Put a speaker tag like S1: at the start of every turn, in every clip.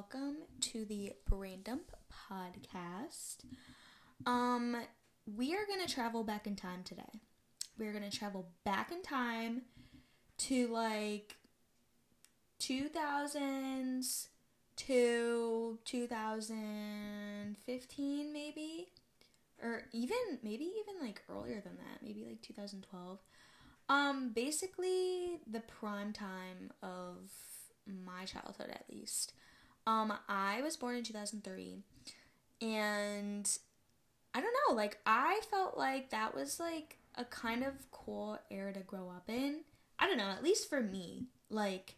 S1: welcome to the Brain Dump podcast. Um, we are going to travel back in time today. We're going to travel back in time to like 2000s to 2015 maybe or even maybe even like earlier than that, maybe like 2012. Um basically the prime time of my childhood at least. Um, I was born in 2003 and I don't know, like I felt like that was like a kind of cool era to grow up in. I don't know, at least for me. Like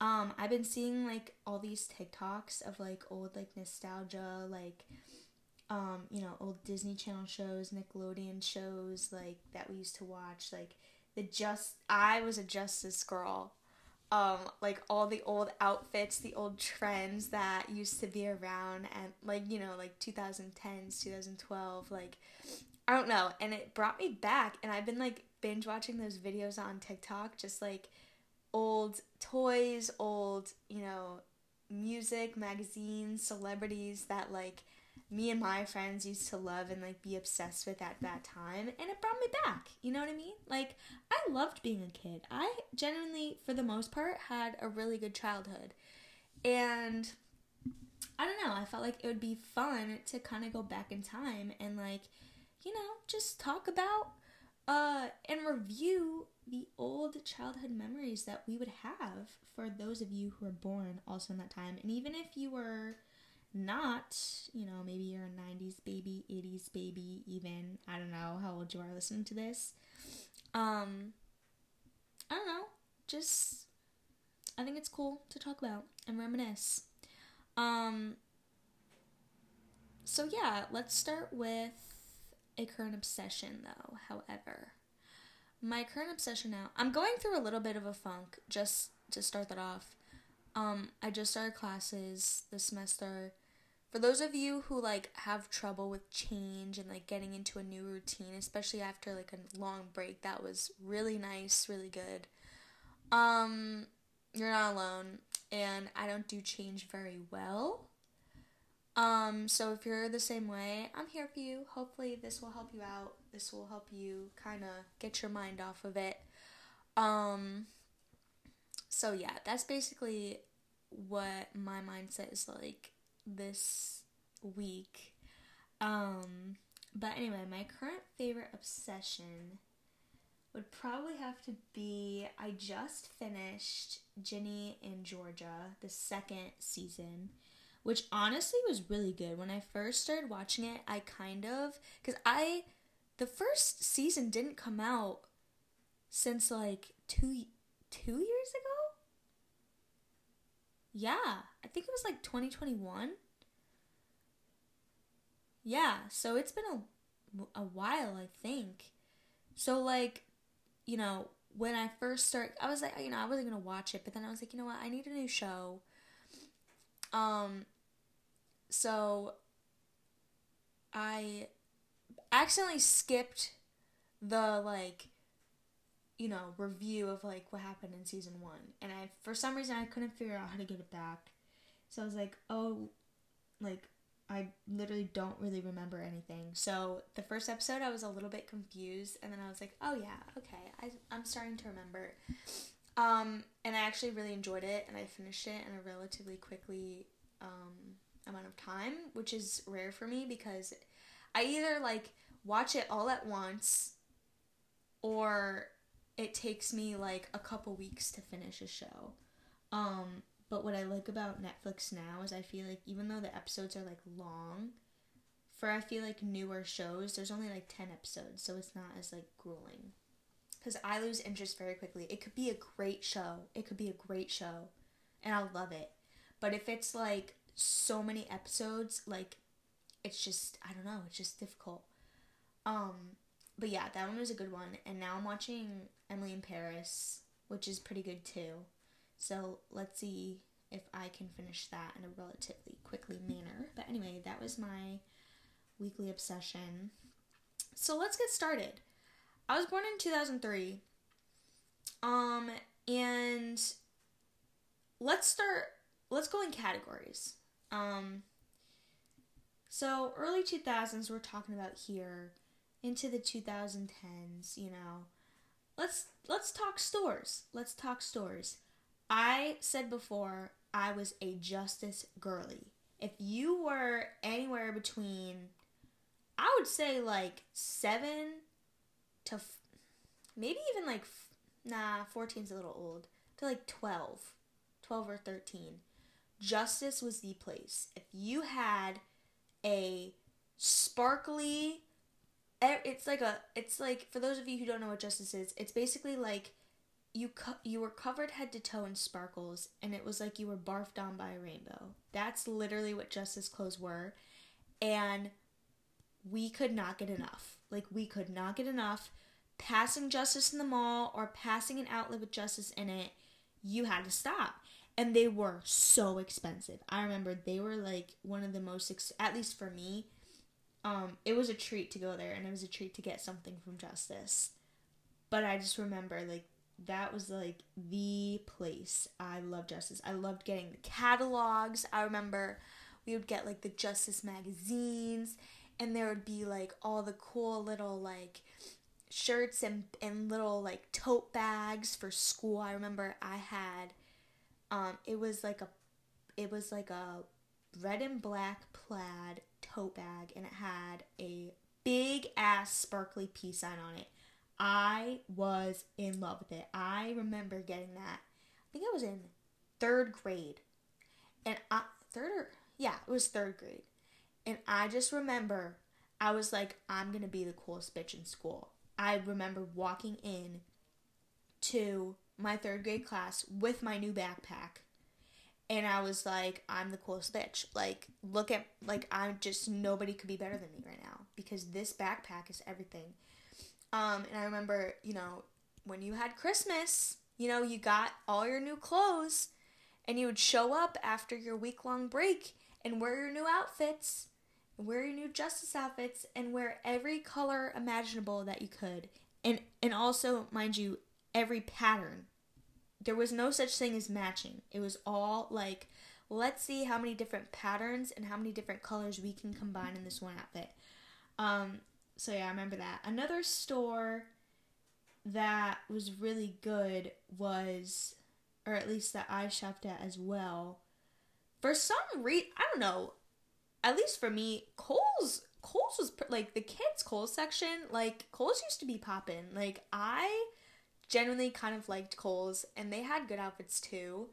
S1: um I've been seeing like all these TikToks of like old like nostalgia like um you know old Disney Channel shows, Nickelodeon shows like that we used to watch like the just I was a Justice girl um like all the old outfits the old trends that used to be around and like you know like 2010s 2012 like i don't know. And it brought me back. And i've been like binge watching those videos on tiktok just like old toys old you know music magazines celebrities that like me and my friends used to love and like be obsessed with at that time and it brought me back you know what i mean? Like i loved being a kid. I genuinely for the most part had a really good childhood. And i don't know i felt like it would be fun to kind of go back in time and like you know just talk about uh and review the old childhood memories that we would have for those of you who were born also in that time. And even if you were not, you know, maybe you're a 90s baby, 80s baby, even. I don't know how old you are listening to this. Um, I don't know. Just, I think it's cool to talk about and reminisce. Um, so yeah, let's start with a current obsession though, however. My current obsession now, I'm going through a little bit of a funk just to start that off. Um, I just started classes this semester for those of you who like have trouble with change and like getting into a new routine especially after like a long break that was really nice really good. Um you're not alone and i don't do change very well. Um so if you're the same way i'm here for you. Hopefully this will help you out. This will help you kind of get your mind off of it. Um so yeah that's basically what my mindset is like this week. Um, but anyway, my current favorite obsession would probably have to be I just finished Ginny and Georgia, the second season, which honestly was really good. When I first started watching it, I kind of cuz I the first season didn't come out since like 2 2 years ago. Yeah, I think it was like 2021. Yeah, so it's been a, a while, I think. So, like, you know, when I first started, I was like, you know, I wasn't gonna watch it, but then I was like, you know what, I need a new show. Um, so I accidentally skipped the like you know, review of like what happened in season one. And I, for some reason, I couldn't figure out how to get it back. So I was like, oh, like, I literally don't really remember anything. So the first episode, I was a little bit confused. And then I was like, oh, yeah, okay, I, I'm starting to remember. Um, and I actually really enjoyed it. And I finished it in a relatively quickly um, amount of time, which is rare for me because I either like watch it all at once or it takes me like a couple weeks to finish a show. Um, but what I like about Netflix now is I feel like even though the episodes are like long, for I feel like newer shows, there's only like 10 episodes, so it's not as like grueling. Cuz I lose interest very quickly. It could be a great show. It could be a great show and I'll love it. But if it's like so many episodes, like it's just I don't know, it's just difficult. Um but yeah, that one was a good one. And now I'm watching Emily in Paris, which is pretty good too. So let's see if I can finish that in a relatively quickly manner. But anyway, that was my weekly obsession. So let's get started. I was born in 2003. Um and let's start let's go in categories. Um, so early 2000s, we're talking about here into the 2010s, you know. Let's let's talk stores. Let's talk stores. I said before I was a justice girly. If you were anywhere between I would say like 7 to f- maybe even like f- nah, 14's a little old. To like 12. 12 or 13. Justice was the place. If you had a sparkly it's like a it's like for those of you who don't know what justice is it's basically like you co- you were covered head to toe in sparkles and it was like you were barfed on by a rainbow. That's literally what justice clothes were and we could not get enough. Like we could not get enough. Passing justice in the mall or passing an outlet with justice in it you had to stop. And they were so expensive. I remember they were like one of the most ex- at least for me um, it was a treat to go there and it was a treat to get something from Justice. But I just remember like that was like the place. I love Justice. I loved getting the catalogs. I remember we would get like the Justice magazines and there would be like all the cool little like shirts and and little like tote bags for school. I remember I had um it was like a it was like a red and black plaid tote bag and it had a big ass sparkly peace sign on it. I was in love with it. I remember getting that. I think I was in third grade. And I, third or, yeah, it was third grade. And I just remember I was like, I'm going to be the coolest bitch in school. I remember walking in to my third grade class with my new backpack and I was like, I'm the coolest bitch. Like, look at like I'm just nobody could be better than me right now because this backpack is everything. Um, and I remember, you know, when you had Christmas, you know, you got all your new clothes, and you would show up after your week long break and wear your new outfits, wear your new justice outfits, and wear every color imaginable that you could, and and also, mind you, every pattern there was no such thing as matching. It was all like, let's see how many different patterns and how many different colors we can combine in this one outfit. Um, so yeah, I remember that. Another store that was really good was, or at least that I shopped at as well. For some reason, I don't know. At least for me, Kohl's Kohl's was like the kids Kohl's section. Like Kohl's used to be popping. Like I genuinely kind of liked Kohl's, and they had good outfits too.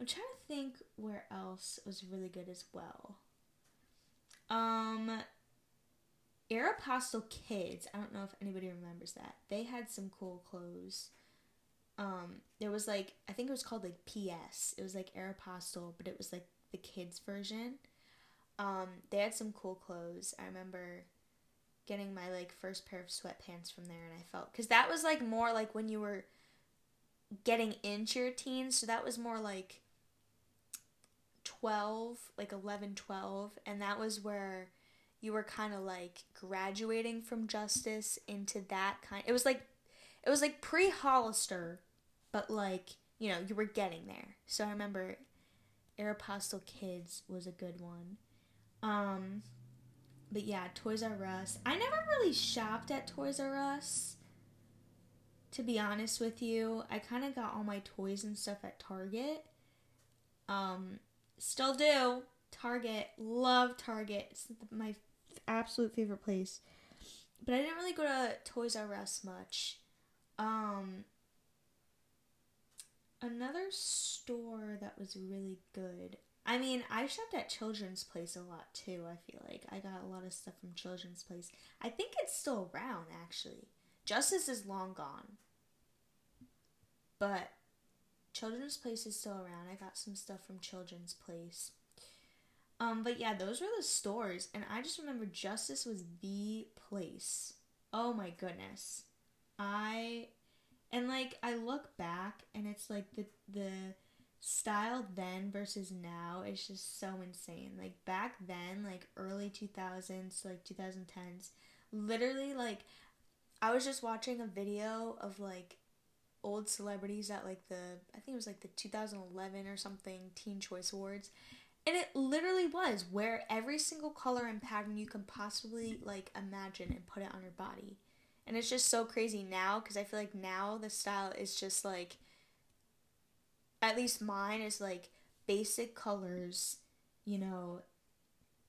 S1: I'm trying to think where else was really good as well. Um, Aeropostale Kids. I don't know if anybody remembers that. They had some cool clothes. Um, there was like I think it was called like PS. It was like Aeropostale, but it was like the kids version. Um, they had some cool clothes. I remember getting my like first pair of sweatpants from there and I felt cuz that was like more like when you were getting into your teens so that was more like 12 like 11 12 and that was where you were kind of like graduating from justice into that kind it was like it was like pre Hollister but like you know you were getting there. So I remember Aeropostale Kids was a good one. Um but yeah, Toys R Us. I never really shopped at Toys R Us. To be honest with you, I kind of got all my toys and stuff at Target. Um, still do. Target, love Target. It's my absolute favorite place. But I didn't really go to Toys R Us much. Um, another store that was really good. I mean, I shopped at Children's Place a lot too, I feel like. I got a lot of stuff from Children's Place. I think it's still around, actually. Justice is long gone. But Children's Place is still around. I got some stuff from Children's Place. Um, but yeah, those were the stores, and I just remember Justice was the place. Oh my goodness. I and like I look back and it's like the the style then versus now is just so insane. Like back then, like early 2000s, like 2010s, literally like I was just watching a video of like old celebrities at like the I think it was like the 2011 or something Teen Choice Awards. And it literally was wear every single color and pattern you can possibly like imagine and put it on your body. And it's just so crazy now because I feel like now the style is just like at least mine is like basic colors, you know,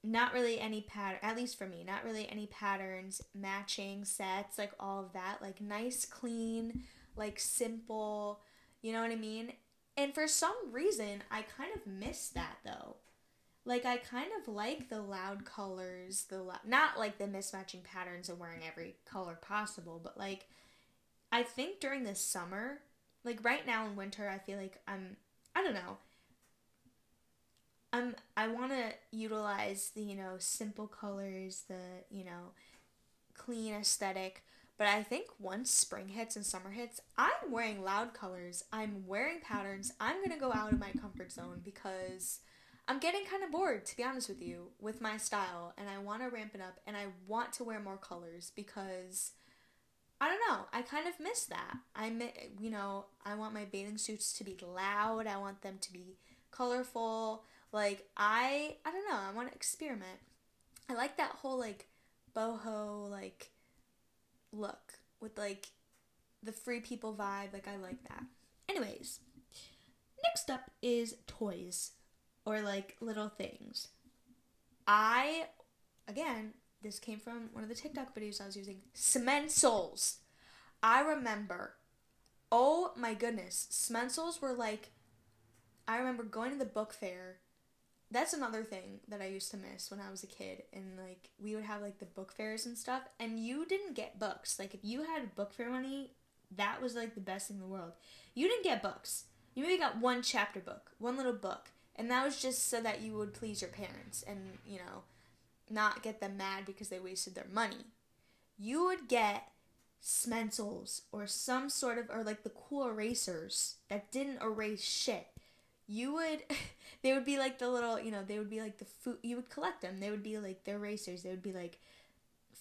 S1: not really any pattern, at least for me, not really any patterns, matching sets, like all of that, like nice, clean, like simple, you know what I mean? And for some reason, I kind of miss that though. Like I kind of like the loud colors, the lo- not like the mismatching patterns and wearing every color possible, but like I think during the summer, like right now in winter, I feel like I'm I don't know. I'm I want to utilize the you know simple colors, the you know clean aesthetic. But I think once spring hits and summer hits, I'm wearing loud colors. I'm wearing patterns. I'm gonna go out of my comfort zone because I'm getting kind of bored, to be honest with you, with my style, and I want to ramp it up, and I want to wear more colors because I don't know, I kind of miss that. I you know, I want my bathing suits to be loud. I want them to be colorful. Like I, I don't know. I want to experiment. I like that whole like boho like look with like the free people vibe. Like I like that. Anyways, next up is toys or like little things. I, again, this came from one of the TikTok videos I was using. Smencils. I remember, oh my goodness, Smencils were like, I remember going to the book fair. That's another thing that I used to miss when I was a kid. And like, we would have like the book fairs and stuff. And you didn't get books. Like, if you had book fair money, that was like the best thing in the world. You didn't get books. You maybe got one chapter book, one little book. And that was just so that you would please your parents and, you know, not get them mad because they wasted their money. You would get Smencils or some sort of, or like the cool erasers that didn't erase shit. You would, they would be like the little, you know, they would be like the food, you would collect them. They would be like the erasers. They would be like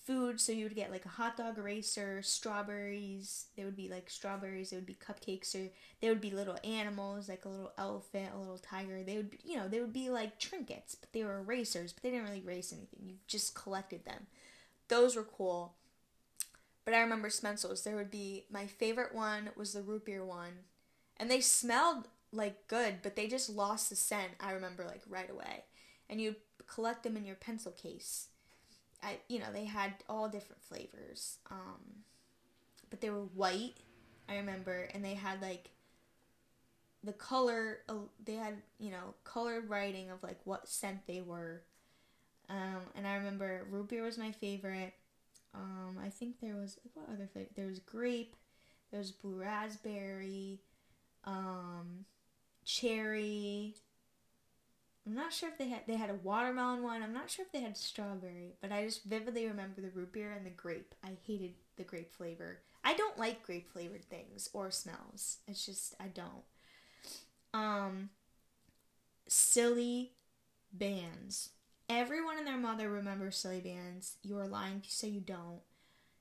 S1: food. So you would get like a hot dog eraser, strawberries. They would be like strawberries. They would be cupcakes, or they would be little animals, like a little elephant, a little tiger. They would, be, you know, they would be like trinkets, but they were erasers. But they didn't really erase anything. You just collected them. Those were cool. But I remember Smencils. There would be my favorite one was the root beer one, and they smelled like good, but they just lost the scent. I remember like right away, and you collect them in your pencil case I you know they had all different flavors, um, but they were white. I remember, and they had like the color. Uh, they had you know colored writing of like what scent they were. Um, and I remember root beer was my favorite. Um, I think there was what other flavor? There was grape. There was blue raspberry, um, cherry. I'm not sure if they had they had a watermelon one. I'm not sure if they had strawberry, but I just vividly remember the root beer and the grape. I hated the grape flavor. I don't like grape flavored things or smells. It's just I don't. Um silly bands. Everyone and their mother remembers silly bands. You are lying if you say you don't.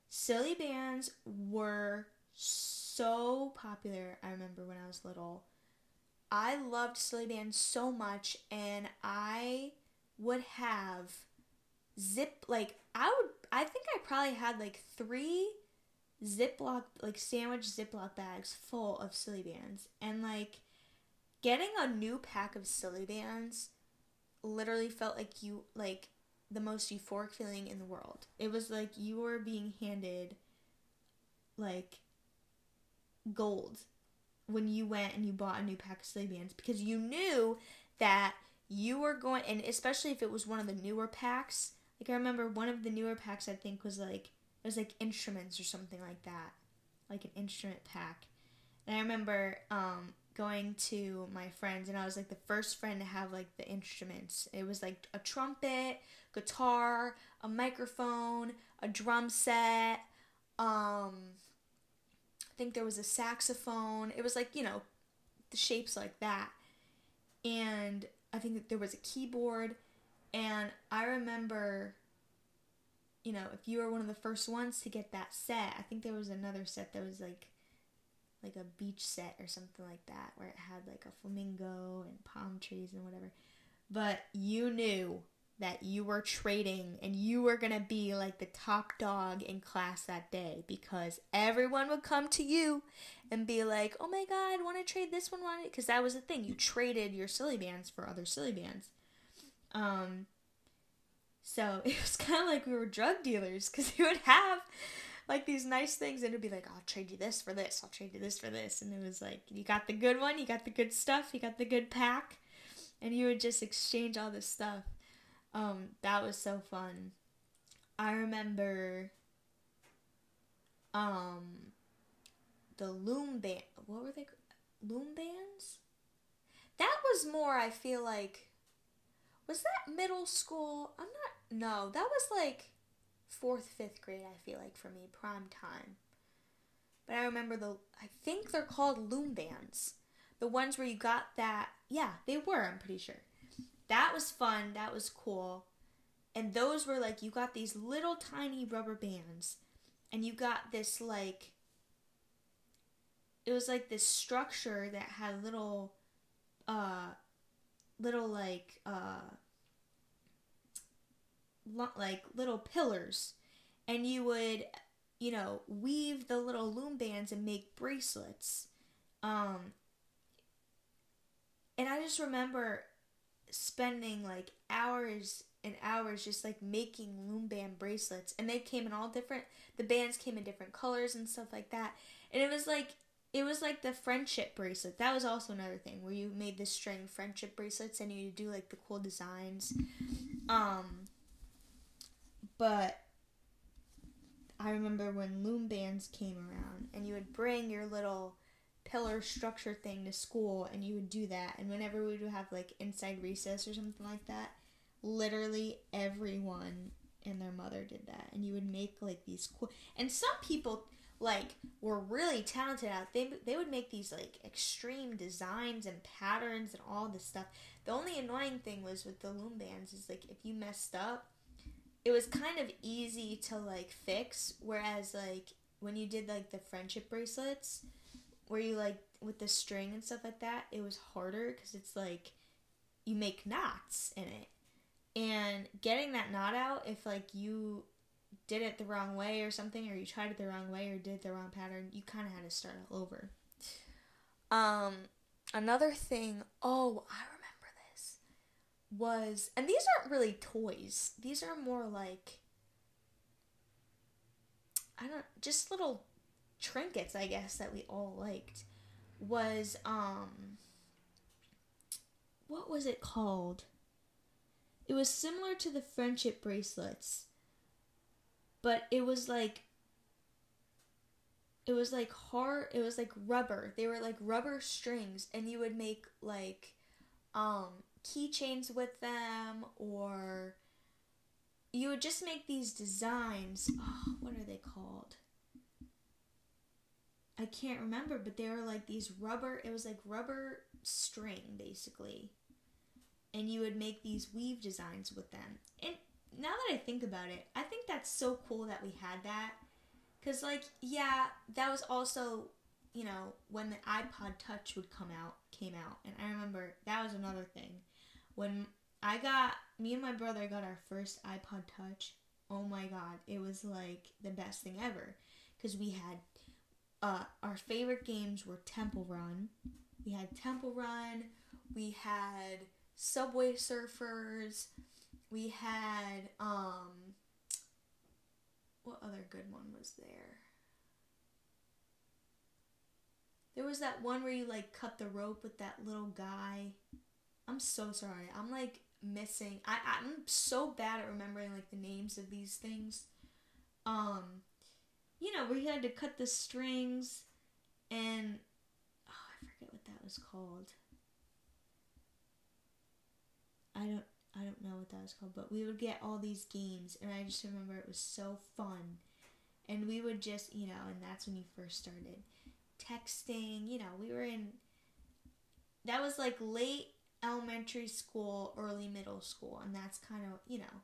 S1: Silly bands were so popular, I remember when I was little. I loved Silly Band so much, and I would have zip like I would. I think I probably had like three Ziploc like sandwich Ziploc bags full of Silly Bands, and like getting a new pack of Silly Bands literally felt like you like the most euphoric feeling in the world. It was like you were being handed like gold when you went and you bought a new pack of Silly Bands because you knew that you were going, and especially if it was one of the newer packs. Like I remember one of the newer packs I think was like it was like instruments or something like that, like an instrument pack. And I remember um, going to my friends, and I was like the first friend to have like the instruments. It was like a trumpet, guitar, a microphone, a drum set. Um, think there was a saxophone. It was like, you know, the shapes like that. And I think that there was a keyboard. And I remember, you know, if you were one of the first ones to get that set, I think there was another set that was like like a beach set or something like that where it had like a flamingo and palm trees and whatever. But you knew that you were trading and you were going to be like the top dog in class that day because everyone would come to you and be like, "Oh my god, want to trade this one? Cuz that was the thing. You traded your silly bands for other silly bands. Um so it was kind of like we were drug dealers cuz you would have like these nice things and it'd be like i'll trade you this for this i'll trade you this for this and it was like you got the good one you got the good stuff you got the good pack and you would just exchange all this stuff um that was so fun i remember um the loom band what were they loom bands that was more i feel like was that middle school i'm not no that was like fourth, fifth grade, I feel like, for me, prime time. But I remember the, I think they're called loom bands. The ones where you got that, yeah, they were, I'm pretty sure. That was fun, that was cool. And those were like, you got these little tiny rubber bands, and you got this, like, it was like this structure that had little, uh, little, like, uh, like little pillars and you would you know weave the little loom bands and make bracelets um and i just remember spending like hours and hours just like making loom band bracelets. And they came in all different the bands came in different colors and stuff like that. And it was like it was like the friendship bracelet. That was also another thing where you made the string friendship bracelets and you do like the cool designs. Um but I remember when loom bands came around and you would bring your little pillar structure thing to school and you would do that. And whenever we would have like inside recess or something like that, literally everyone and their mother did that. And you would make like these cool. And some people like were really talented out. They they would make these like extreme designs and patterns and all this stuff. The only annoying thing was with the loom bands is like if you messed up, it was kind of easy to like fix whereas like when you did like the friendship bracelets where you like with the string and stuff like that it was harder because it's like you make knots in it and getting that knot out if like you did it the wrong way or something or you tried it the wrong way or did the wrong pattern you kind of had to start all over um another thing oh i remember this, was, and these aren't really toys. These are more like, I don't, just little trinkets, I guess, that we all liked. Was, um, what was it called? It was similar to the friendship bracelets, but it was like it was like hard it was like rubber they were like rubber strings and you would make like um keychains with them or you would just make these designs. Oh, what are they called? I can't remember, but they were like these rubber, it was like rubber string basically. And you would make these weave designs with them. And now that I think about it, I think that's so cool that we had that. Cuz like, yeah, that was also, you know, when the iPod Touch would come out, came out. And I remember that was another thing when I got me and my brother got our first iPod Touch. Oh my god, it was like the best thing ever because we had uh, our favorite games were Temple Run. We had Temple Run. We had Subway Surfers. We had um what other good one was there? There was that one where you like cut the rope with that little guy. I'm so sorry. I'm like missing. I I'm so bad at remembering like the names of these things. Um, you know, we had to cut the strings, and oh, I forget what that was called. I don't I don't know what that was called, but we would get all these games, and I just remember it was so fun, and we would just you know, and that's when you first started texting. You know, we were in. That was like late elementary school, early middle school, and that's kind of, you know,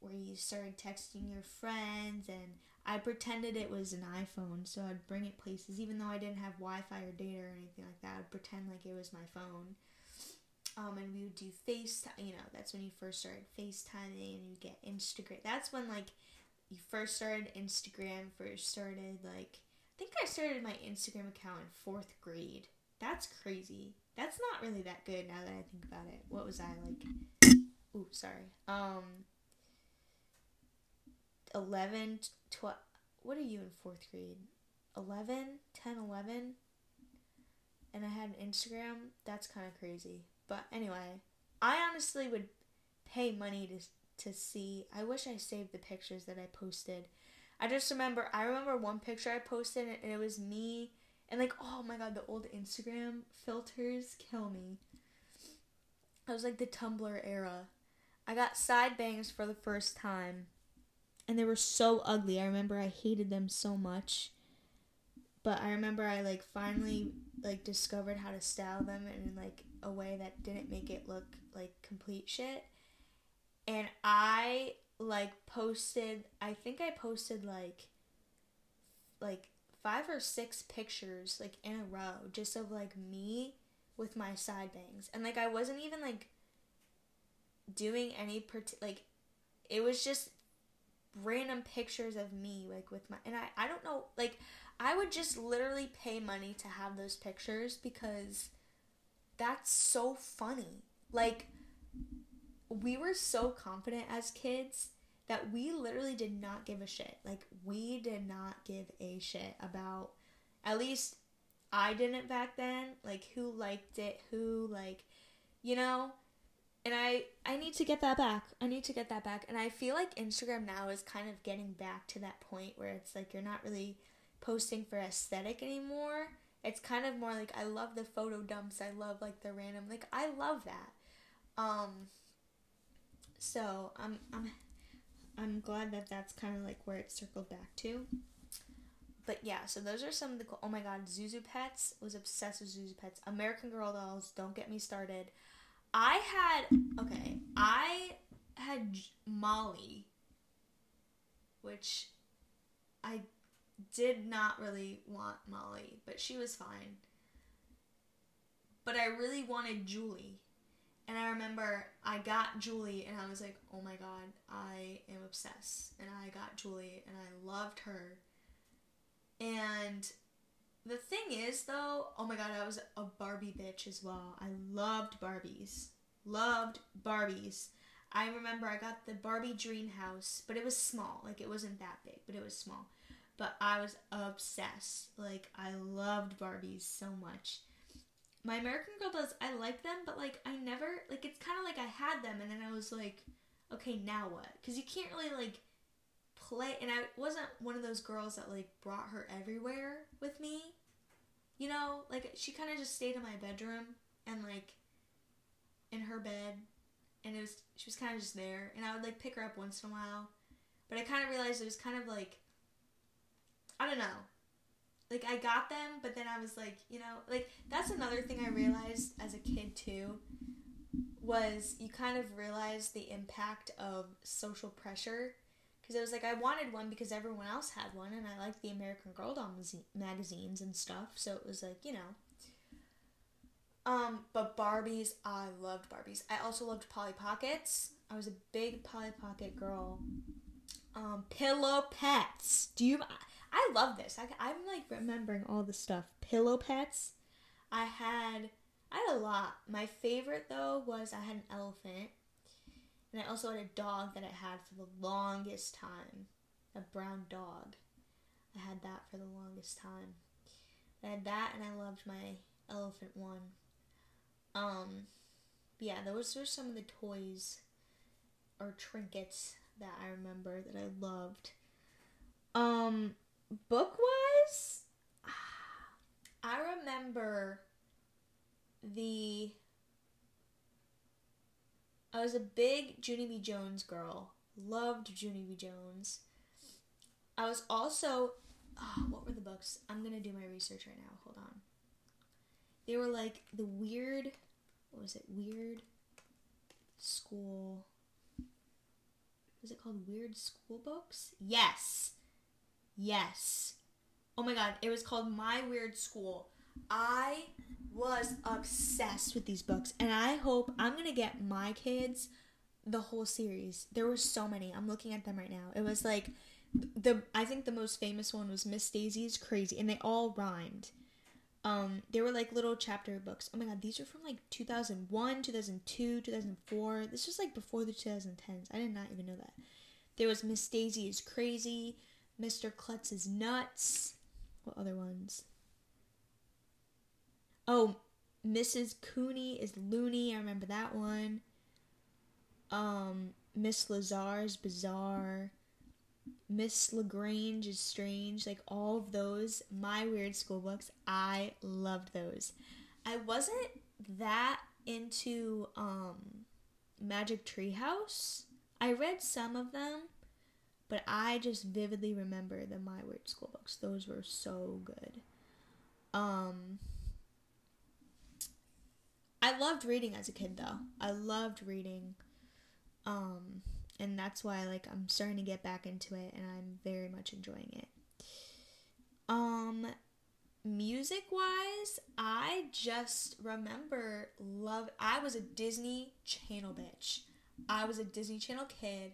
S1: where you started texting your friends and I pretended it was an iPhone, so I'd bring it places, even though I didn't have Wi-Fi or data or anything like that. I'd pretend like it was my phone. Um, and we would do FaceTime. You know, that's when you first started FaceTiming, and you get Instagram. That's when like you first started Instagram. First started like I think I started my Instagram account in fourth grade. That's crazy. That's not really that good now that I think about it. What was I like? Ooh, sorry. Um, 11, 12. What are you in fourth grade? 11, 10, 11? And I had an Instagram? That's kind of crazy. But anyway, I honestly would pay money to, to see. I wish I saved the pictures that I posted. I just remember, I remember one picture I posted and it was me. And like, oh my god, the old Instagram filters kill me. I was like the Tumblr era. I got side bangs for the first time and they were so ugly. I remember I hated them so much. But I remember I like finally like discovered how to style them in like a way that didn't make it look like complete shit. And I like posted I think I posted like like five or six pictures like in a row just of like me with my side bangs. And like I wasn't even like doing any part like it was just random pictures of me like with my and I I don't know like I would just literally pay money to have those pictures because that's so funny. Like we were so confident as kids that we literally did not give a shit. Like we did not give a shit about at least I didn't back then, like who liked it, who like you know, and I I need to get that back. I need to get that back. And I feel like Instagram now is kind of getting back to that point where it's like you're not really posting for aesthetic anymore. It's kind of more like I love the photo dumps. I love like the random like I love that. Um so I'm I'm I'm glad that that's kind of like where it circled back to. But yeah, so those are some of the. Oh my god, Zhu Zhu Pets was obsessed with Zhu Zhu Pets. American Girl dolls, don't get me started. I had okay, I had Molly, which I did not really want Molly, but she was fine. But I really wanted Julie. And I remember I got Julie and I was like, oh my god, I am obsessed. And I got Julie and I loved her. And the thing is, though, oh my god, I was a Barbie bitch as well. I loved Barbies. Loved Barbies. I remember I got the Barbie Dream House, but it was small. Like, it wasn't that big, but it was small. But I was obsessed. Like, I loved Barbies so much. My American Girl does, I like them, but like, I never, like, it's kind of like I had them and then I was like, okay, now what? Because you can't really, like, play and I wasn't one of those girls that like brought her everywhere with me. You know, like she kind of just stayed in my bedroom and like in her bed and it was she was kind of just there and I would like pick her up once in a while. But I kind of realized it was kind of like I don't know. Like I got them, but then I was like, you know, like that's another thing I realized as a kid too was you kind of realize the impact of social pressure because I was like, I wanted one because everyone else had one, and I liked the American Girl doll magazines and stuff. So it was like, you know. Um, but Barbies, I loved Barbies. I also loved Polly Pockets. I was a big Polly Pocket girl. Um, Pillow Pets. Do you? I love this. I, I'm like remembering all the stuff. Pillow Pets. I had. I had a lot. My favorite though was I had an elephant. And I also had a dog that I had for the longest time. A brown dog. I had that for the longest time. I had that and I loved my elephant one. Um yeah, those are some of the toys or trinkets that I remember that I loved. Um book wise, I remember the I was a big Junie B. Jones girl. Loved Junie B. Jones. I was also. Oh, what were the books? I'm gonna do my research right now. Hold on. They were like the weird. What was it? Weird school. Was it called Weird School Books? Yes. Yes. Oh my god, it was called My Weird School. I was obsessed with these books, and I hope I'm gonna get my kids the whole series. There were so many. I'm looking at them right now. It was like the I think the most famous one was Miss Daisy's Crazy, and they all rhymed. Um, they were like little chapter books. Oh my god, these are from like 2001, 2002, 2004. This was like before the 2010s. I did not even know that. There was Miss Daisy is Crazy, Mr. Klutz is Nuts. What other ones? Oh, Mrs. Cooney is Loony. I remember that one. Um, Miss Lazar is Bizarre. Miss Lagrange is Strange. Like all of those, my weird school books, I loved those. I wasn't that into um Magic Treehouse. I read some of them, but I just vividly remember the My Weird School books. Those were so good. Um I loved reading as a kid though. I loved reading. Um and that's why like I'm starting to get back into it and I'm very much enjoying it. Um music wise, I just remember love I was a Disney Channel bitch. I was a Disney Channel kid.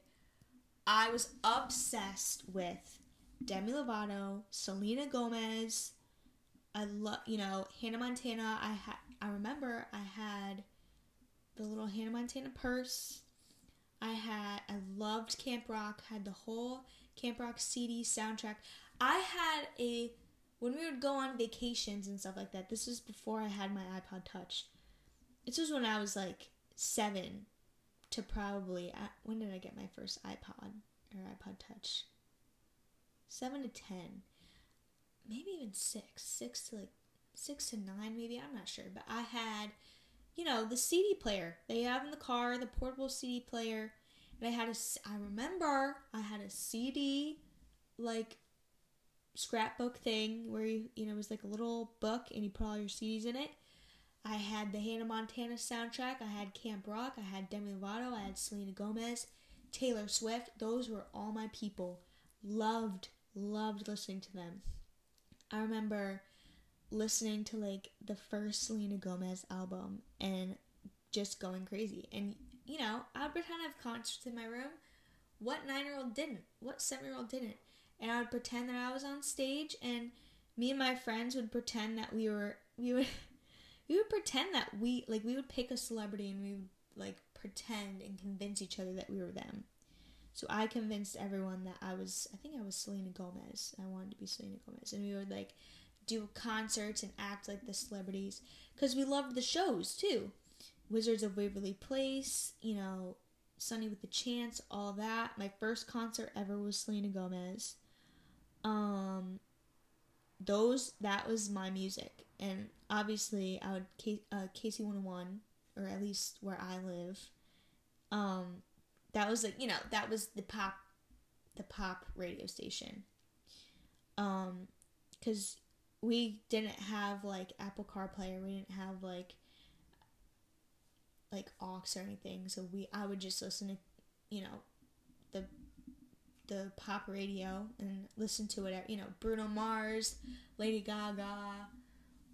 S1: I was obsessed with Demi Lovato, Selena Gomez. I love, you know, Hannah Montana. I had I remember I had the little Hannah Montana purse. I had I loved Camp Rock, had the whole Camp Rock CD soundtrack. I had a when we would go on vacations and stuff like that. This was before I had my iPod Touch. This was when I was like 7 to probably when did I get my first iPod or iPod Touch? 7 to 10. Maybe even 6. 6 to like six to nine, maybe. I'm not sure. But I had, you know, the CD player they have in the car, the portable CD player. And I had a, I remember I had a CD, like, scrapbook thing where you, you know, it was like a little book and you put all your CDs in it. I had the Hannah Montana soundtrack. I had Camp Rock. I had Demi Lovato. I had Selena Gomez, Taylor Swift. Those were all my people. Loved, loved listening to them. I remember listening to like the first Selena Gomez album and just going crazy. And you know, I would pretend I have concerts in my room. What nine year old didn't? What seven year old didn't? And I would pretend that I was on stage and me and my friends would pretend that we were we would we would pretend that we like we would pick a celebrity and we would like pretend and convince each other that we were them. So I convinced everyone that I was I think I was Selena Gomez. I wanted to be Selena Gomez. And we would like do concerts and act like the celebrities because we loved the shows too. Wizards of Waverly Place, you know, Sonny with the Chance, all that. My first concert ever was Selena Gomez. Um, those that was my music, and obviously I would uh, KC one hundred oh one, or at least where I live. Um, that was like you know that was the pop, the pop radio station. Um, because we didn't have like Apple CarPlay or we didn't have like like aux or anything. So we I would just listen to you know the the pop radio and listen to whatever You know Bruno Mars, Lady Gaga,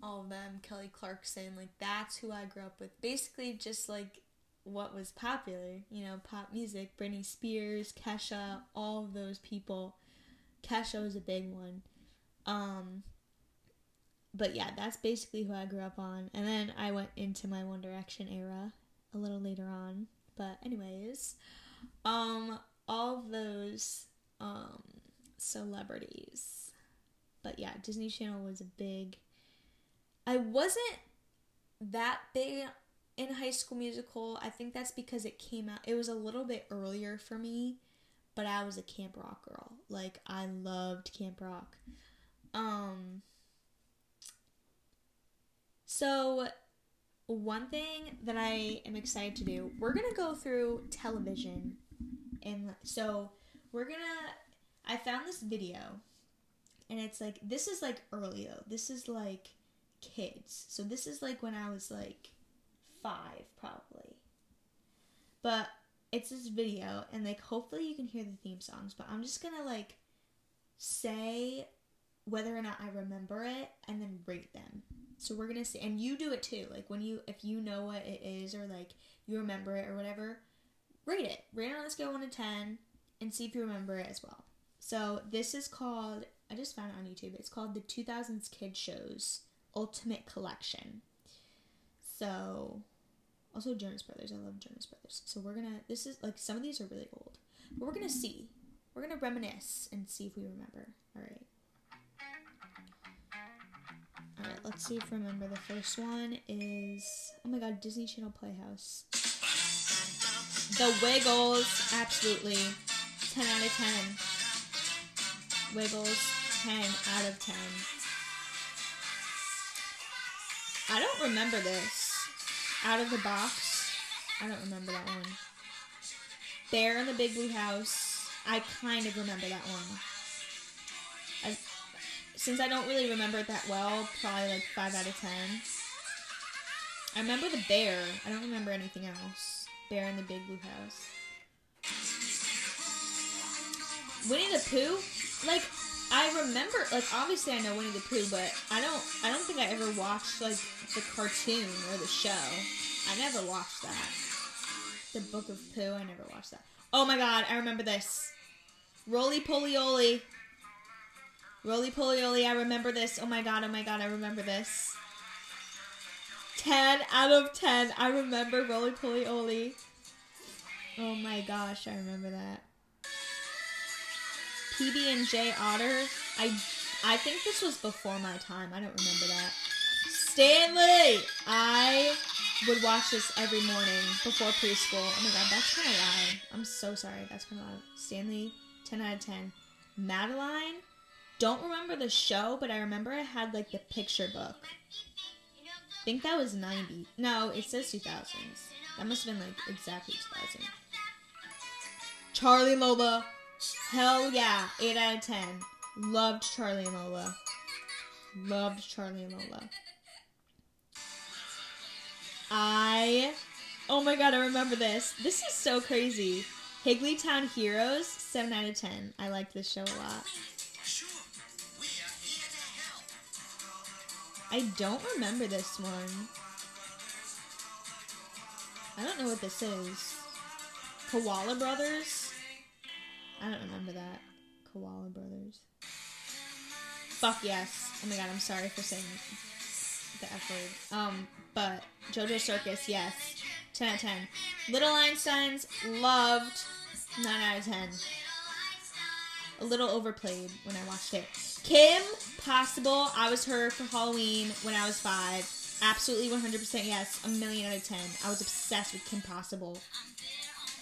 S1: all of them, Kelly Clarkson. Like that's who I grew up with. Basically, just like what was popular. You know, pop music. Britney Spears, Kesha, all of those people. Kesha was a big one. Um, but yeah, that's basically who I grew up on. And then I went into my One Direction era a little later on. But anyways, um all those um celebrities. But yeah, Disney Channel was a big I wasn't that big in High School Musical. I think that's because it came out it was a little bit earlier for me, but I was a Camp Rock girl. Like I loved Camp Rock. Um so, one thing that I am excited to do, we're gonna go through television, and so we're gonna. I found this video, and it's like this is like early though. This is like kids, so this is like when I was like five probably. But it's this video, and like hopefully you can hear the theme songs, but I'm just gonna like say whether or not I remember it and then rate them. So we're gonna see, and you do it too. Like when you, if you know what it is or like you remember it or whatever, rate it. Rate it on a scale one to ten, and see if you remember it as well. So this is called. I just found it on YouTube. It's called the 2000s Kid Shows Ultimate Collection. So, also Jonas Brothers. I love Jonas Brothers. So we're gonna. This is like some of these are really old, but we're gonna see. We're gonna reminisce and see if we remember. All right. All right. Let's see if we remember. The first one is oh my god, Disney Channel Playhouse. The Wiggles, absolutely. 10 out of 10. Wiggles, 10 out of 10. I don't remember this. Out of the box. I don't remember that one. Bear in the Big Blue House. I kind of remember that one. Since I don't really remember it that well, probably like 5 out of 10. I remember the bear. I don't remember anything else. Bear in the Big Blue House. Winnie the Pooh? Like, I remember, like, obviously I know Winnie the Pooh, but I don't, I don't think I ever watched, like, the cartoon or the show. I never watched that. The Book of Pooh, I never watched that. Oh my god, I remember this. Roly Poly Oly. Roly Poly Oly, I remember this. Oh my god, oh my god, I remember this. 10 out of 10. I remember Roly Poly Oly. Oh my gosh, I remember that. PB and J Otter. I I think this was before my time. I don't remember that. Stanley. I would watch this every morning before preschool. Oh my god, that's kind of loud. I'm so sorry. That's kind of loud. Stanley, 10 out of 10. Madeline. Don't remember the show, but I remember I had like the picture book. I think that was 90. No, it says 2000s. That must have been like exactly 2000. Charlie Lola. Hell yeah. 8 out of 10. Loved Charlie and Lola. Loved Charlie and Lola. I. Oh my god, I remember this. This is so crazy. Higglytown Heroes, 7 out of 10. I liked this show a lot. I don't remember this one. I don't know what this is. Koala Brothers? I don't remember that. Koala Brothers. Fuck yes. Oh my god, I'm sorry for saying the F word. Um, but JoJo Circus, yes. 10 out of 10. Little Einsteins, loved. 9 out of 10. A little overplayed when I watched it. Kim Possible, I was her for Halloween when I was five. Absolutely 100% yes. A million out of 10. I was obsessed with Kim Possible.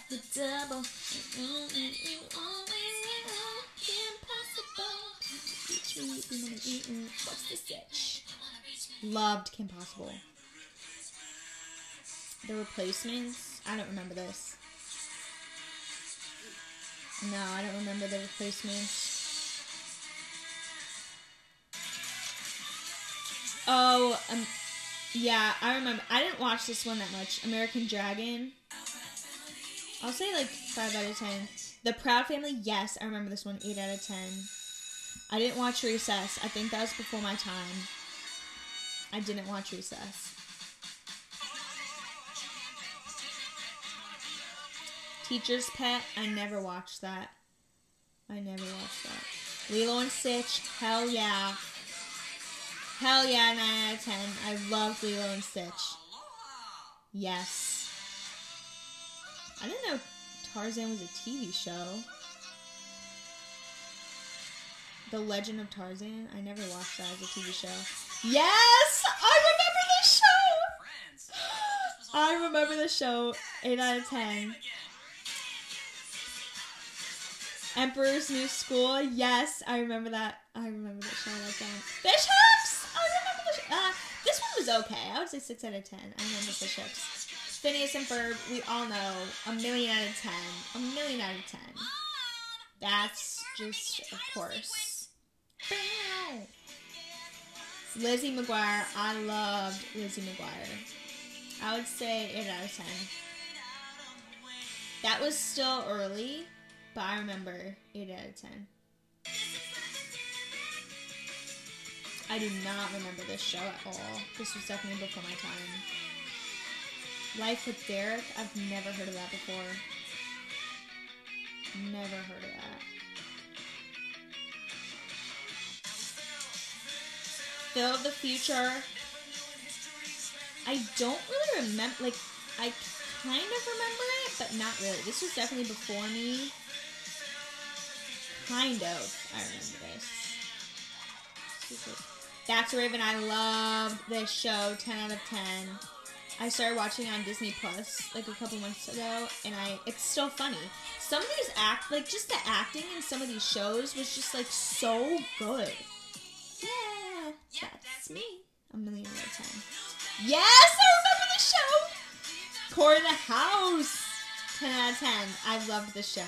S1: The double. What's the stitch? Loved Kim Possible. The replacements. I don't remember this. No, I don't remember the replacements. Oh, um, yeah, I remember. I didn't watch this one that much. American Dragon. I'll say like 5 out of 10. The Proud Family, yes, I remember this one, 8 out of 10. I didn't watch Recess. I think that was before my time. I didn't watch Recess. Teacher's Pet, I never watched that. I never watched that. Lilo and Stitch, hell yeah. Hell yeah, 9 out of 10. I love Lilo and Stitch. Yes. I didn't know Tarzan was a TV show. The Legend of Tarzan. I never watched that as a TV show. Yes! I remember this show! I remember the show. 8 out of 10. Emperor's New School. Yes, I remember that. I remember that show like that. Fish Hooks! I remember the show. Uh, this one was okay. I would say 6 out of 10. I remember Fish Hooks. Phineas and Ferb, we all know. A million out of 10. A million out of 10. That's just, of course. Lizzie McGuire. I loved Lizzie McGuire. I would say 8 out of 10. That was still early, but I remember 8 out of 10. I do not remember this show at all. This was definitely before my time. Life with Derek, I've never heard of that before. Never heard of that. Phil of the Future. I don't really remember, like, I kind of remember it, but not really. This was definitely before me. Kind of, I remember this. That's Raven. I loved this show. 10 out of 10. I started watching on Disney Plus like a couple months ago, and I it's still funny. Some of these act like just the acting in some of these shows was just like so good. Yeah, that's me. A million out of ten. Yes, I remember the show. In the House. Ten out of ten. I loved the show.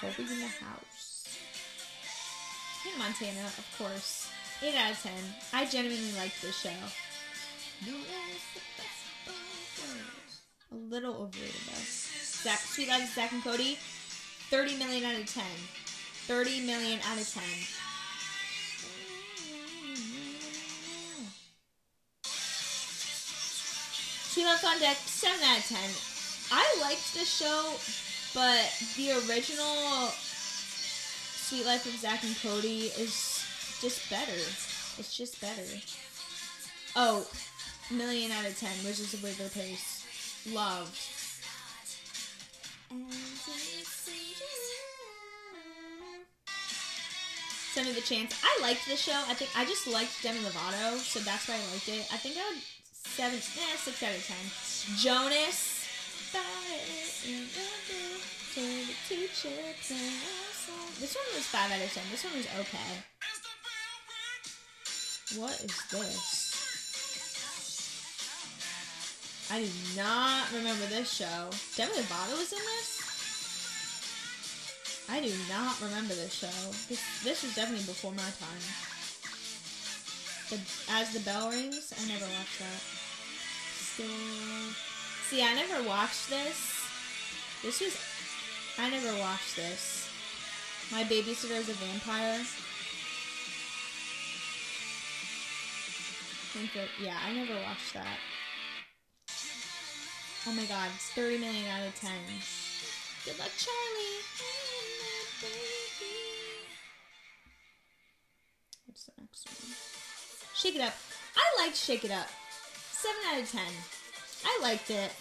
S1: Colby's in the house. Hannah Montana, of course. 8 out of 10. I genuinely liked this show. A little overrated though. Zack, Suite Life Zack and Cody, 30 million out of 10. 30 million out of 10. Suite Life on Deck, 7 out of 10. I liked this show, but the original Suite Life of Zack and Cody is just better. It's just better. Oh, million out of ten, is a bigger pace. Loved. Sonny with a Chance. I liked the show. I think I just liked Demi Lovato, so that's why I liked it. I think I would seven, eh, six out of ten. Jonas. This one was five out of ten. This one was okay. What is this? I do not remember this show. Demi Lovato was in this? I do not remember this show. This this was definitely before my time. The, As the Bell Rings, I never watched that. Still, see, I never watched this. This was, I never watched this. My babysitter is a vampire. yeah, I never watched that. Oh my god, it's 30 million out of 10. Good luck, Charlie. What's the next one? Shake It Up. I liked Shake It Up. 7 out of 10. I liked it.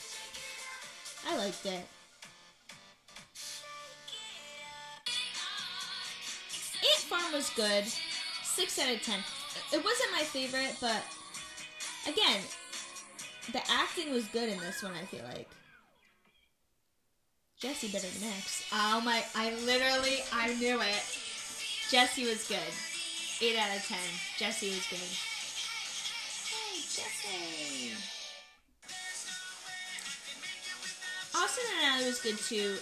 S1: I liked it. Farm was good. 6 out of 10. It wasn't my favorite, but again, the acting was good in this one. I feel like Jessie better mix. Oh my! I literally, I knew it. Jessie was good. Eight out of ten. Jessie was good. Hey, Jessie. Austin and Ally was good too.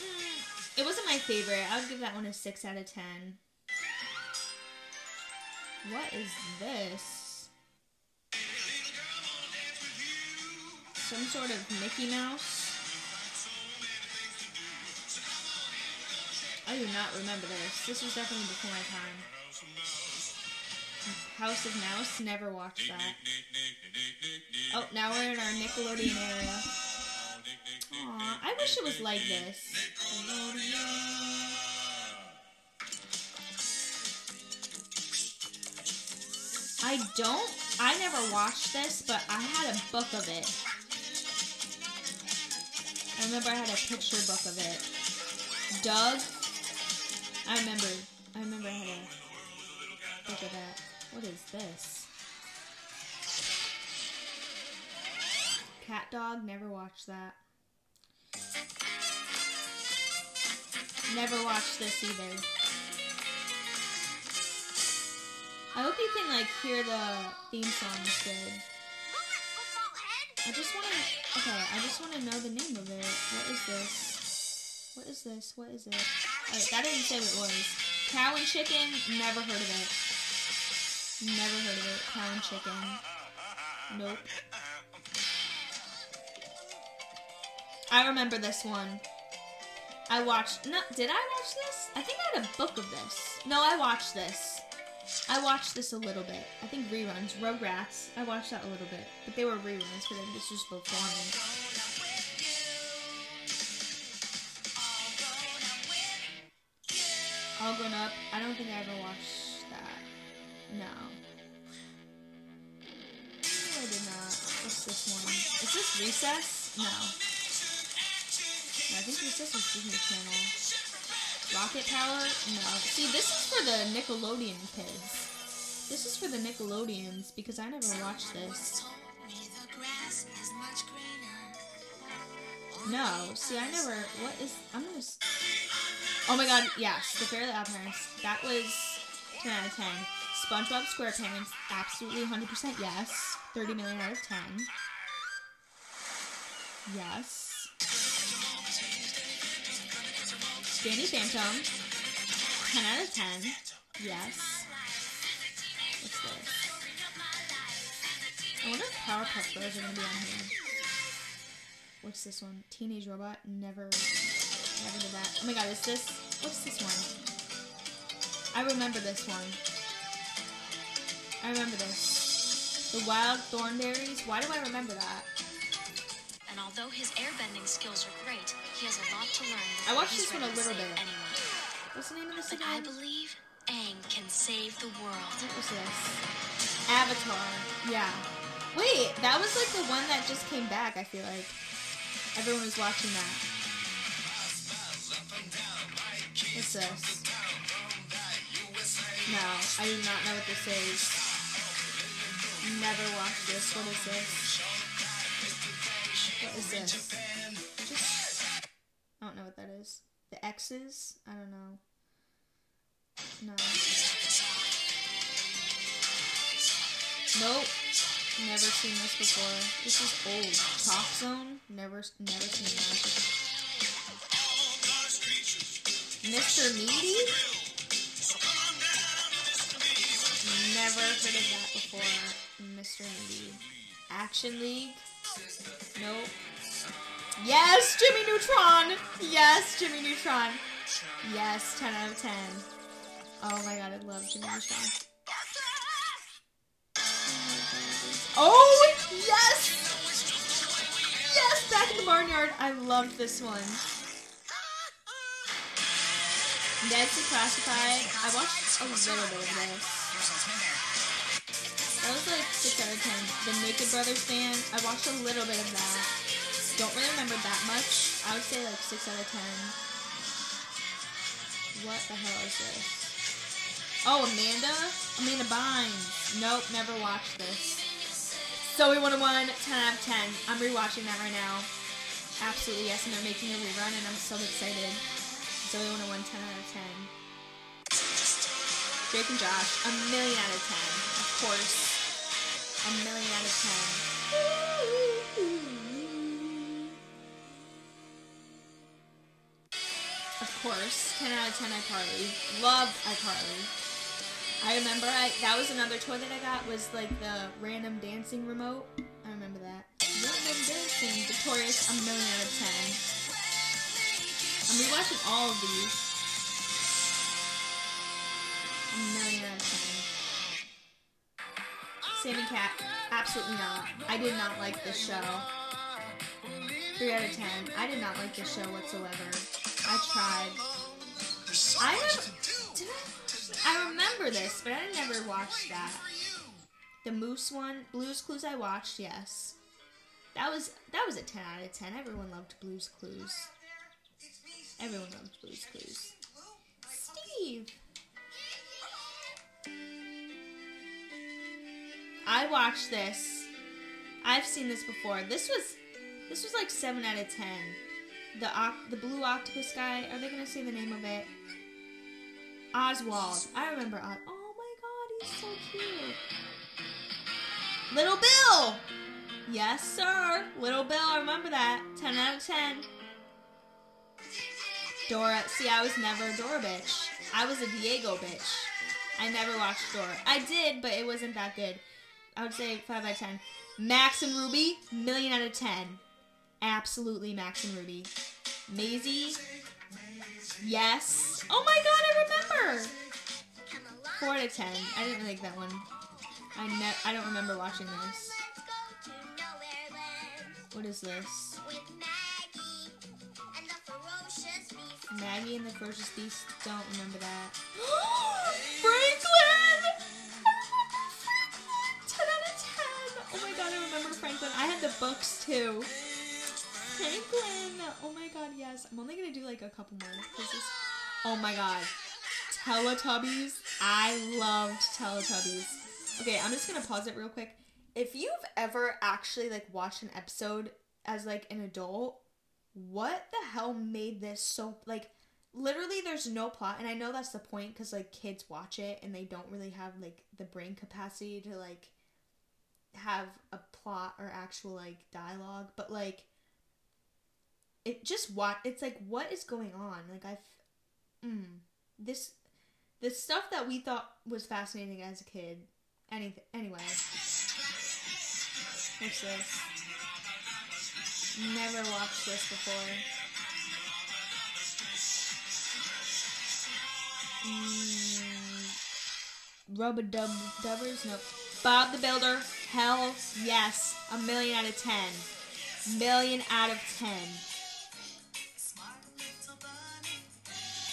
S1: Mm, it wasn't my favorite. I would give that one a six out of ten. What is this? Some sort of Mickey Mouse? I do not remember this. This was definitely before my time. House of Mouse? Never watched that. Oh, now we're in our Nickelodeon area. Aw, I wish it was like this. I don't, I never watched this, but I had a book of it. I remember I had a picture book of it. Doug, I remember, I remember I had a book of that. What is this? Cat Dog, never watched that. Never watched this either. I hope you can like hear the theme song good. I just want to. Okay, I just want to know the name of it. What is this? What is this? What is it? Alright, that didn't say what it was. Cow and chicken. Never heard of it. Never heard of it. Cow and chicken. Nope. I remember this one. I watched. No, did I watch this? I think I had a book of this. No, I watched this. I watched this a little bit. I think reruns. Rugrats. I watched that a little bit, but they were reruns because this was before me. All grown up. I don't think I ever watched that. No. I did not. What's this one? Is this Recess? No. No, I think Recess was Disney Channel. Rocket Power? No. See, this is for the Nickelodeon kids. This is for the Nickelodeons because I never watched this. No. See, I never. What is. I'm gonna. Oh my god, yes. The Fairly Odd Parents. That was 10 out of 10. SpongeBob SquarePants. Absolutely 100% yes. 30 million out of 10. Yes. Danny Phantom. 10 out of 10. Yes. What's this? I wonder if Powerpuff Girls are gonna be on here. What's this one? Teenage Robot. Never, never did that. Oh my god, is this? What's this one? I remember this one. I remember this. The Wild Thornberrys. Why do I remember that?
S2: And although his airbending skills are great, he has a lot to learn.
S1: I watched this one a little bit.
S2: Anyone.
S1: What's the name of this
S2: But I believe Save the world.
S1: What was this? Avatar. Yeah. Wait, that was like the one that just came back. I feel like everyone was watching that. What's this? No, I do not know what this is. Never watched this. What is this? What is this? Just, I don't know what that is. The X's? I don't know. No. Nope. Never seen this before. This is old. ChalkZone? Never, never seen that. Mr. Meaty? Never heard of that before. Mr. Meaty. Action League? Nope. Yes, Jimmy Neutron! Yes, Jimmy Neutron. Yes, 10 out of 10. Oh my god, I love Jimmy Neutron. Barnyard. I loved this one. Ned's Declassified. I watched a little bit of this. That was like 6 out of 10. The Naked Brothers band. I watched a little bit of that. Don't really remember that much. I would say like 6 out of 10. What the hell is this? Oh, Amanda? Amanda Bynes. Nope, never watched this. so Zoey 101, 10 out of 10. I'm rewatching that right now. Absolutely, yes, and they're making a rerun, and I'm so excited. Zoey 101, 10 out of 10. Drake and Josh, a million out of 10. Of course. A million out of 10. Of course, 10 out of 10 iCarly. Loved iCarly. I remember I that was another toy that I got was like the random dancing remote. I remember that. Random dancing. Victorious, a million out of 10. I'm rewatching all of these. A million out of 10. Sammy Cat, absolutely not. I did not like this show. 3 out of 10. I did not like this show whatsoever. I tried. I have, I remember this, but I never watched that. The Moose one, Blue's Clues I watched, yes. That was that was a 10 out of 10. Everyone loved Blue's Clues. Everyone loved Blue's Clues. Steve. I watched this. I've seen this before. This was this was like 7 out of 10. The the blue octopus guy, are they going to say the name of it? Oswald. I remember Oz. Oh my god, he's so cute. Little Bill! Yes, sir. Little Bill, I remember that. 10 out of 10. Dora. See, I was never a Dora bitch. I was a Diego bitch. I never watched Dora. I did, but it wasn't that good. I would say 5 out of 10. Max and Ruby, million out of 10. Absolutely Max and Ruby. Maisy. Yes. Oh my god, I remember. Four out of ten. I didn't like that one. I ne- I don't remember watching this. What is this? Maggie and the Ferocious Beast. Don't remember that. Franklin! Ten out of ten. Oh my god, I remember Franklin. I had the books too. Franklin. Oh my god, yes. I'm only gonna do like a couple more. this- Oh my god. Teletubbies. I loved Teletubbies. Okay, I'm just gonna pause it real quick. If you've ever actually like watched an episode as like an adult, what the hell made this so like literally there's no plot and I know that's the point cuz like kids watch it and they don't really have like the brain capacity to like have a plot or actual like dialogue, but like it just what it's like what is going on? Like I've mm, this the stuff that we thought was fascinating as a kid. Anything anyway. What's this? Never watched this before. Mm, Rubber dub dubbers? Nope. Bob the Builder? Hell yes. A million out of ten. Million out of ten.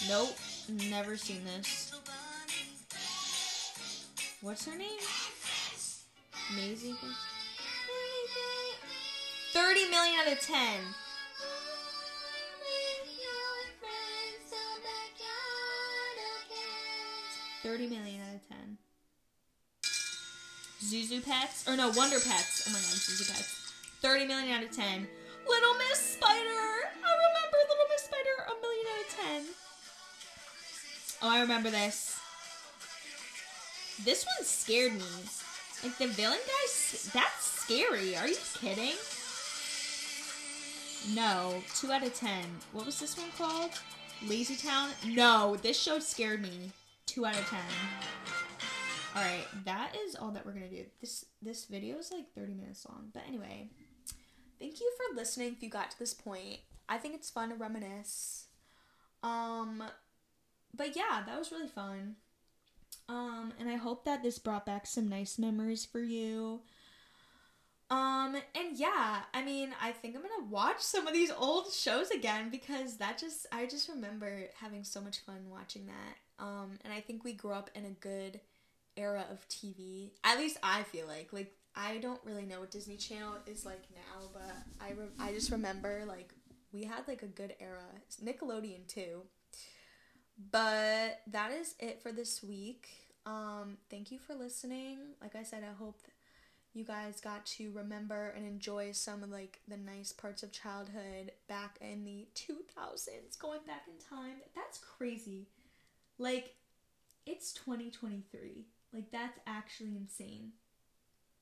S1: Nope. Never seen this. What's her name? Maisy? 30 million out of 10. Thirty million out of ten. Zhu Zhu Pets? Or no, Wonder Pets. Oh my god, Zhu Zhu Pets. 30 million out of 10. Little Miss Spider! I remember Little Miss Spider, a million out of 10. Oh, I remember this. This one scared me. Like the villain guy, s- that's scary. Are you kidding? No, 2 out of 10. What was this one called? Lazy Town? No, this show scared me. 2 out of 10. All right, that is all that we're gonna do. This this video is like thirty minutes long, but anyway, thank you for listening. If you got to this point, I think it's fun to reminisce. Um, but yeah, that was really fun. Um, and I hope that this brought back some nice memories for you. Um, and yeah, I mean, I think I'm gonna watch some of these old shows again because that just I just remember having so much fun watching that. Um, and I think we grew up in a good era of TV. At least I feel like like I don't really know what Disney Channel is like now, but I re- I just remember like we had like a good era. Nickelodeon too. But that is it for this week. Um thank you for listening. Like I said, I hope you guys got to remember and enjoy some of like the nice parts of childhood back in the 2000s, going back in time. That's crazy. Like it's 2023. Like that's actually insane.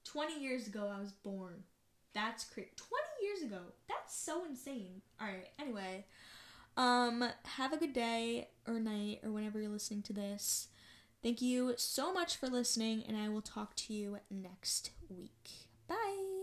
S1: 20 years ago I was born. That's crazy. 20 years ago. That's so insane. All right. Anyway, um have a good day or night or whenever you're listening to this. Thank you so much for listening and I will talk to you next week. Bye.